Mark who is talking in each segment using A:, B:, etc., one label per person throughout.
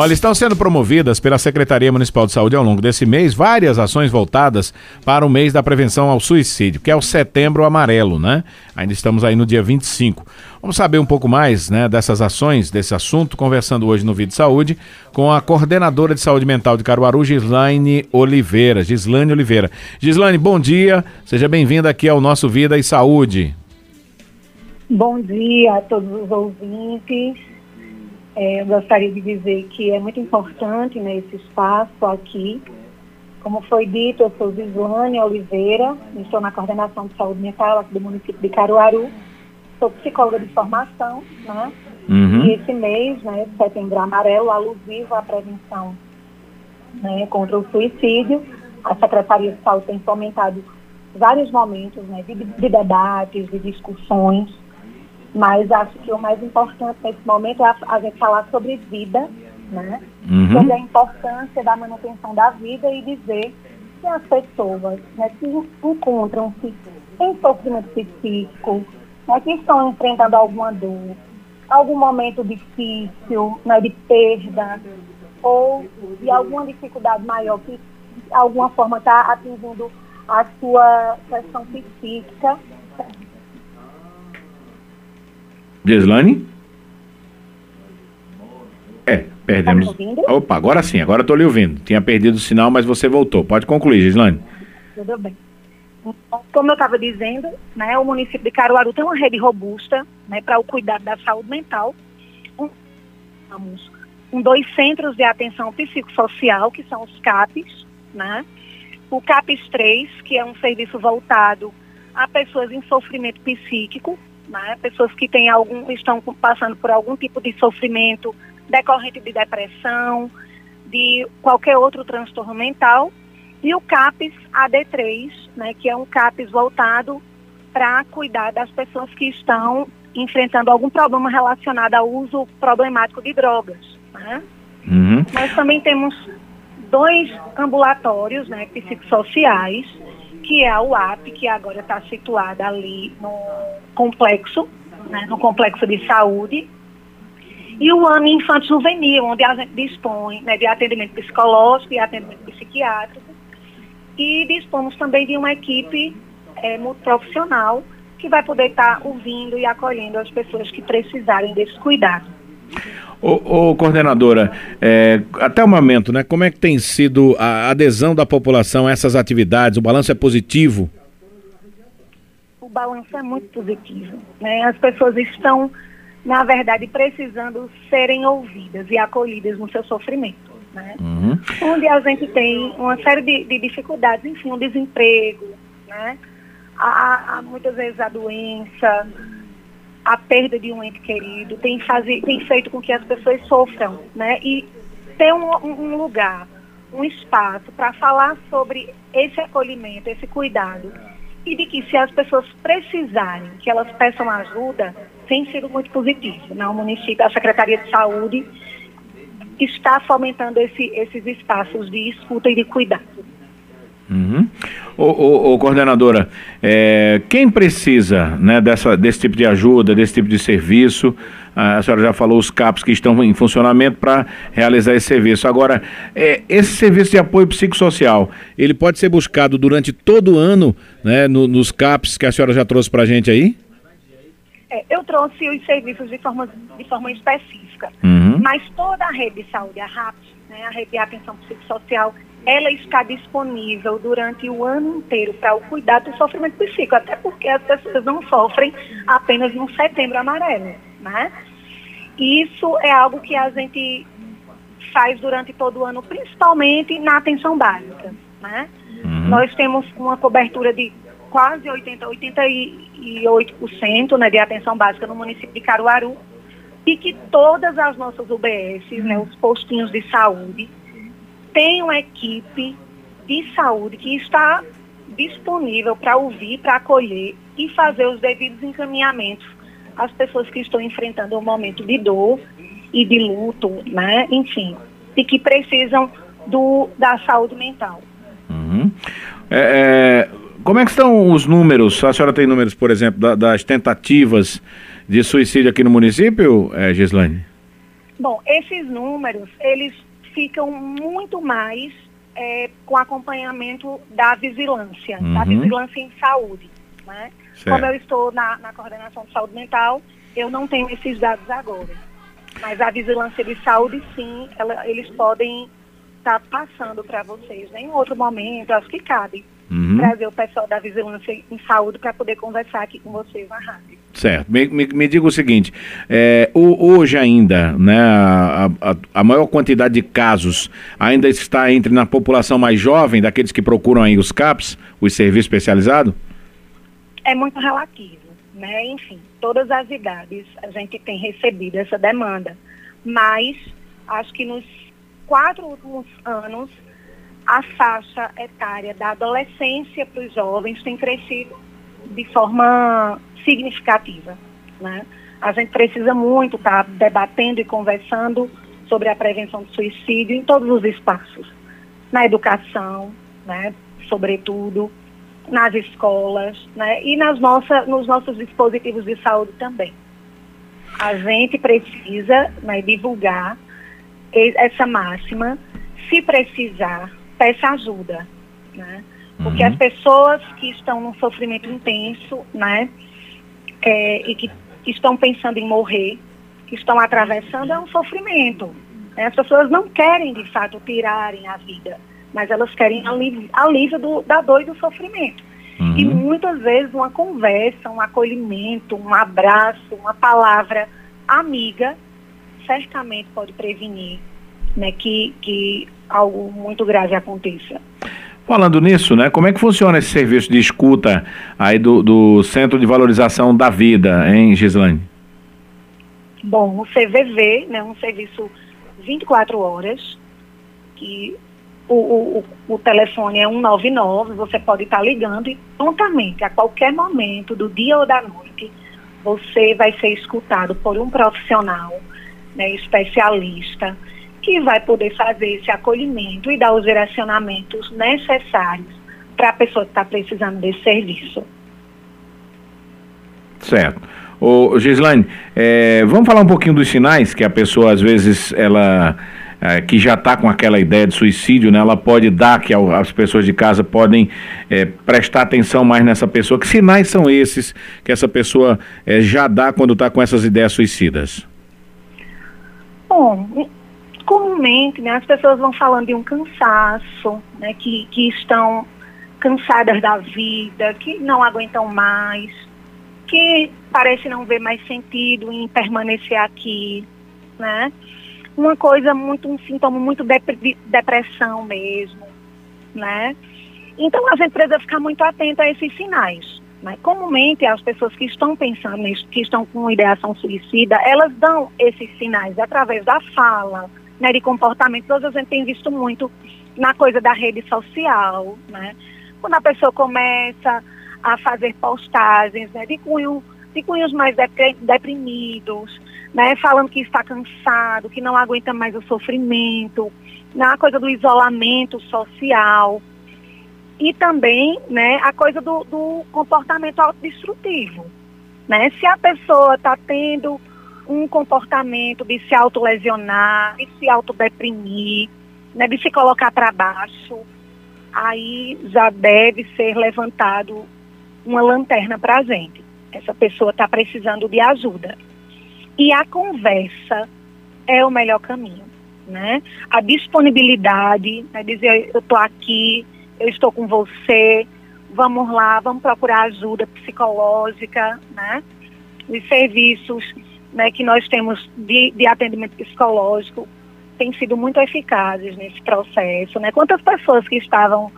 A: Olha, estão sendo promovidas pela Secretaria Municipal de Saúde ao longo desse mês várias ações voltadas para o mês da prevenção ao suicídio, que é o Setembro Amarelo, né? Ainda estamos aí no dia 25. Vamos saber um pouco mais, né, dessas ações, desse assunto, conversando hoje no Vídeo Saúde com a coordenadora de saúde mental de Caruaru, Gislaine Oliveira. Gislaine Oliveira. Gislaine, bom dia. Seja bem-vinda aqui ao nosso Vida e Saúde.
B: Bom dia a todos os ouvintes. É, eu gostaria de dizer que é muito importante né, esse espaço aqui. Como foi dito, eu sou Gislane Oliveira, estou na coordenação de saúde mental aqui do município de Caruaru. Sou psicóloga de formação, né? Uhum. E esse mês, né, setembro amarelo, alusivo à prevenção né, contra o suicídio, a Secretaria de Saúde tem fomentado vários momentos né, de, de debates, de discussões, mas acho que o mais importante nesse momento é a, gente falar sobre vida, né? Uhum. Sobre a importância da manutenção da vida e dizer que as pessoas né, que encontram-se em sofrimento psíquico, né, que estão enfrentando alguma dor, algum momento difícil, né, de perda, ou de alguma dificuldade maior que de alguma forma está atingindo a sua questão psíquica,
A: Gislane? É, perdemos. Tá Opa, agora sim, agora estou lhe ouvindo. Tinha perdido o sinal, mas você voltou. Pode concluir, Gislane.
B: Tudo bem. Como eu estava dizendo, né, o município de Caruaru tem uma rede robusta né, para o cuidado da saúde mental. Vamos com dois centros de atenção psicossocial, que são os CAPs, né? O CAPES 3, que é um serviço voltado a pessoas em sofrimento psíquico, né? pessoas que têm algum, estão passando por algum tipo de sofrimento decorrente de depressão, de qualquer outro transtorno mental, e o CAPES AD3, né, que é um CAPES voltado para cuidar das pessoas que estão enfrentando algum problema relacionado ao uso problemático de drogas. Né? Uhum. Nós também temos dois ambulatórios né, psicossociais, que é a UAP, que agora está situada ali no complexo, né, no complexo de saúde, e o ano infantil juvenil, onde a gente dispõe né, de atendimento psicológico e atendimento psiquiátrico, e dispomos também de uma equipe é, multiprofissional que vai poder estar tá ouvindo e acolhendo as pessoas que precisarem desse cuidado.
A: Ô, ô coordenadora, é, até o momento, né, como é que tem sido a adesão da população a essas atividades? O balanço é positivo?
B: O balanço é muito positivo. Né? As pessoas estão, na verdade, precisando serem ouvidas e acolhidas no seu sofrimento. Né? Uhum. Onde a gente tem uma série de, de dificuldades, enfim, o desemprego, né? a, muitas vezes a doença, a perda de um ente querido, tem, fazer, tem feito com que as pessoas sofram, né? E ter um, um lugar, um espaço para falar sobre esse acolhimento, esse cuidado. E de que se as pessoas precisarem, que elas peçam ajuda, tem sido muito positivo. Né? O município, a Secretaria de Saúde está fomentando esse, esses espaços de escuta e de cuidado.
A: Uhum. Ô, ô, ô, coordenadora, é, quem precisa né, dessa, desse tipo de ajuda, desse tipo de serviço? A senhora já falou os CAPs que estão em funcionamento para realizar esse serviço. Agora, é, esse serviço de apoio psicossocial, ele pode ser buscado durante todo o ano né, no, nos CAPs que a senhora já trouxe para a gente aí?
B: É, eu trouxe os serviços de forma, de forma específica, uhum. mas toda a rede de saúde, a RAP, né, a rede de atenção psicossocial, ela está disponível durante o ano inteiro para o cuidado do sofrimento psíquico, até porque as pessoas não sofrem apenas no setembro amarelo, né? Isso é algo que a gente faz durante todo o ano, principalmente na atenção básica, né? Uhum. Nós temos uma cobertura de quase 80, 88% né, de atenção básica no município de Caruaru e que todas as nossas UBS, né, os postinhos de saúde, tem uma equipe de saúde que está disponível para ouvir, para acolher e fazer os devidos encaminhamentos às pessoas que estão enfrentando um momento de dor e de luto, né? Enfim, e que precisam do, da saúde mental.
A: Uhum. É, é, como é que estão os números? A senhora tem números, por exemplo, da, das tentativas de suicídio aqui no município, é, Gislaine?
B: Bom, esses números, eles ficam muito mais é, com acompanhamento da vigilância, uhum. da vigilância em saúde. Né? Como eu estou na, na coordenação de saúde mental, eu não tenho esses dados agora. Mas a vigilância de saúde, sim, ela, eles podem estar tá passando para vocês em outro momento, acho que cabe. Uhum. Trazer o pessoal da vigilância em saúde para poder conversar aqui com vocês na rádio.
A: Certo. Me, me, me diga o seguinte: é, hoje ainda, né, a, a, a, maior quantidade de casos ainda está entre na população mais jovem, daqueles que procuram aí os CAPs, os serviços especializados?
B: É muito relativo, né? Enfim, todas as idades a gente tem recebido essa demanda, mas acho que nos quatro últimos anos a faixa etária da adolescência para os jovens tem crescido de forma significativa. Né? A gente precisa muito estar tá debatendo e conversando sobre a prevenção do suicídio em todos os espaços, na educação, né, sobretudo, nas escolas, né, e nas nossa, nos nossos dispositivos de saúde também. A gente precisa né, divulgar essa máxima, se precisar, peça ajuda, né? Porque uhum. as pessoas que estão num sofrimento intenso, né, é, e que estão pensando em morrer, que estão atravessando, é um sofrimento. Né? As pessoas não querem, de fato, tirarem a vida, mas elas querem alívio, alívio do, da dor e do sofrimento. Uhum. E muitas vezes uma conversa, um acolhimento, um abraço, uma palavra amiga, certamente pode prevenir né, que, que algo muito grave aconteça.
A: Falando nisso, né, como é que funciona esse serviço de escuta aí do, do Centro de Valorização da Vida, hein, Gislaine?
B: Bom, o CVV, né, um serviço 24 horas, que o, o, o telefone é 199, você pode estar ligando e prontamente, a qualquer momento do dia ou da noite, você vai ser escutado por um profissional, né, especialista, que vai poder fazer esse acolhimento e dar os direcionamentos necessários para a pessoa que está precisando desse serviço.
A: Certo. Ô, Gislaine, é, vamos falar um pouquinho dos sinais que a pessoa, às vezes, ela é, que já está com aquela ideia de suicídio, né, ela pode dar, que as pessoas de casa podem é, prestar atenção mais nessa pessoa. Que sinais são esses que essa pessoa é, já dá quando está com essas ideias suicidas?
B: Bom, comumente né, as pessoas vão falando de um cansaço, né, que, que estão cansadas da vida, que não aguentam mais, que parece não ver mais sentido em permanecer aqui, né? Uma coisa muito, um sintoma muito de depressão mesmo, né? Então a gente precisa ficar muito atento a esses sinais. Né? Comumente as pessoas que estão pensando nisso, que estão com ideação suicida, elas dão esses sinais através da fala, né, de comportamento. Hoje a gente tem visto muito na coisa da rede social, né? Quando a pessoa começa a fazer postagens né, de, cunho, de cunhos mais deprimidos, né, falando que está cansado, que não aguenta mais o sofrimento, na né, coisa do isolamento social e também né, a coisa do, do comportamento autodestrutivo. Né? Se a pessoa está tendo um comportamento de se autolesionar, de se autodeprimir, né, de se colocar para baixo, aí já deve ser levantado uma lanterna para a gente. Essa pessoa está precisando de ajuda. E a conversa é o melhor caminho. Né? A disponibilidade, né, dizer eu estou aqui, eu estou com você, vamos lá, vamos procurar ajuda psicológica, né? Os serviços né, que nós temos de, de atendimento psicológico têm sido muito eficazes nesse processo. Né? Quantas pessoas que estavam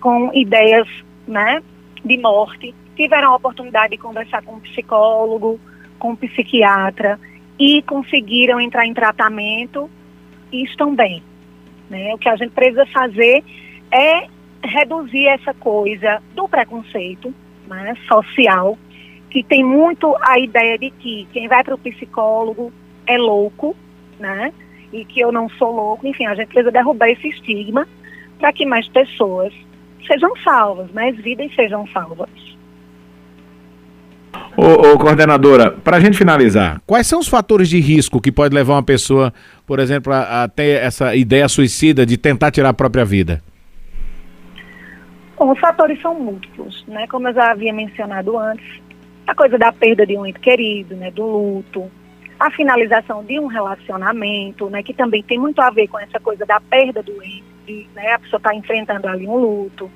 B: com ideias né, de morte tiveram a oportunidade de conversar com um psicólogo, com um psiquiatra e conseguiram entrar em tratamento e estão bem. Né? O que a gente precisa fazer é reduzir essa coisa do preconceito né, social que tem muito a ideia de que quem vai para o psicólogo é louco, né? E que eu não sou louco. Enfim, a gente precisa derrubar esse estigma para que mais pessoas sejam salvas, mais vidas sejam salvas.
A: Ô, ô coordenadora, para a gente finalizar, quais são os fatores de risco que pode levar uma pessoa, por exemplo, a, a ter essa ideia suicida de tentar tirar a própria vida?
B: Bom, os fatores são múltiplos, né? Como eu já havia mencionado antes, a coisa da perda de um ente querido, né? Do luto, a finalização de um relacionamento, né? Que também tem muito a ver com essa coisa da perda do ente, né? A pessoa está enfrentando ali um luto.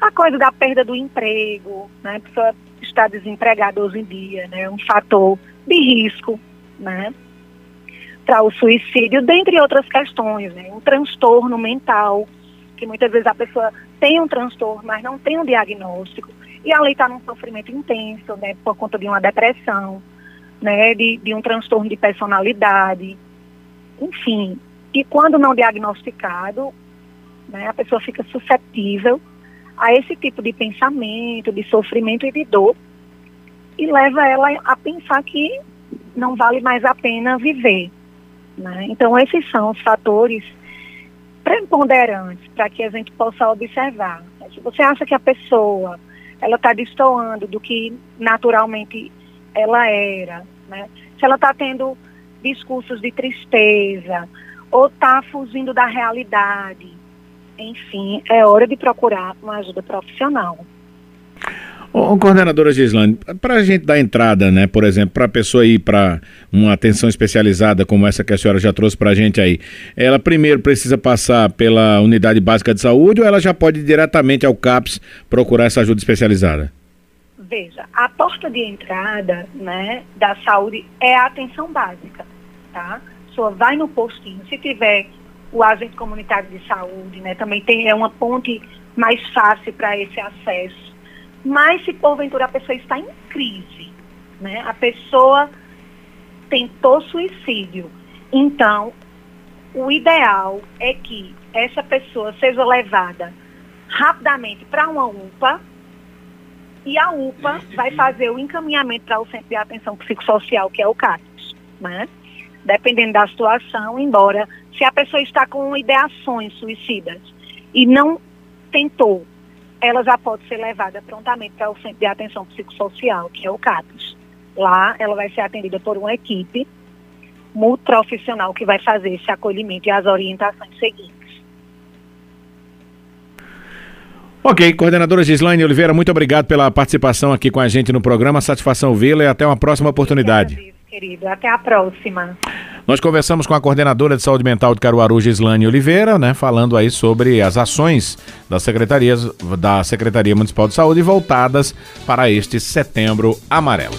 B: A coisa da perda do emprego, né? A pessoa está desempregada hoje em dia, né? Um fator de risco, né? Para o suicídio, dentre outras questões, né? Um transtorno mental, que muitas vezes a pessoa tem um transtorno, mas não tem um diagnóstico, e ali está num sofrimento intenso, né, por conta de uma depressão, né, de, de um transtorno de personalidade, enfim. E quando não diagnosticado, né, a pessoa fica suscetível a esse tipo de pensamento, de sofrimento e de dor, e leva ela a pensar que não vale mais a pena viver. Né? Então, esses são os fatores preponderantes para que a gente possa observar. Se você acha que a pessoa ela está destoando do que naturalmente ela era, né? se ela está tendo discursos de tristeza ou está fugindo da realidade, enfim, é hora de procurar uma ajuda profissional.
A: Ô, coordenadora Gislane, para a gente dar entrada, né, por exemplo, para a pessoa ir para uma atenção especializada como essa que a senhora já trouxe para a gente aí, ela primeiro precisa passar pela unidade básica de saúde ou ela já pode ir diretamente ao CAPS procurar essa ajuda especializada?
B: Veja, a porta de entrada né, da saúde é a atenção básica, tá? A pessoa vai no postinho, se tiver o agente comunitário de saúde, né, também tem, é uma ponte mais fácil para esse acesso mas se porventura a pessoa está em crise, né? A pessoa tentou suicídio. Então, o ideal é que essa pessoa seja levada rapidamente para uma UPA e a UPA vai fazer o encaminhamento para o Centro de Atenção Psicossocial, que é o CAPS, né? Dependendo da situação, embora se a pessoa está com ideações suicidas e não tentou ela já pode ser levada prontamente para o Centro de Atenção Psicossocial, que é o CAPES. Lá ela vai ser atendida por uma equipe multiprofissional que vai fazer esse acolhimento e as orientações seguintes.
A: Ok, coordenadora Gislaine Oliveira, muito obrigado pela participação aqui com a gente no programa. Satisfação vê-la e até uma próxima oportunidade.
B: Querido. Até a próxima.
A: Nós conversamos com a coordenadora de saúde mental de Caruaru, Gislane Oliveira, né, falando aí sobre as ações da Secretaria, da Secretaria Municipal de Saúde voltadas para este setembro amarelo.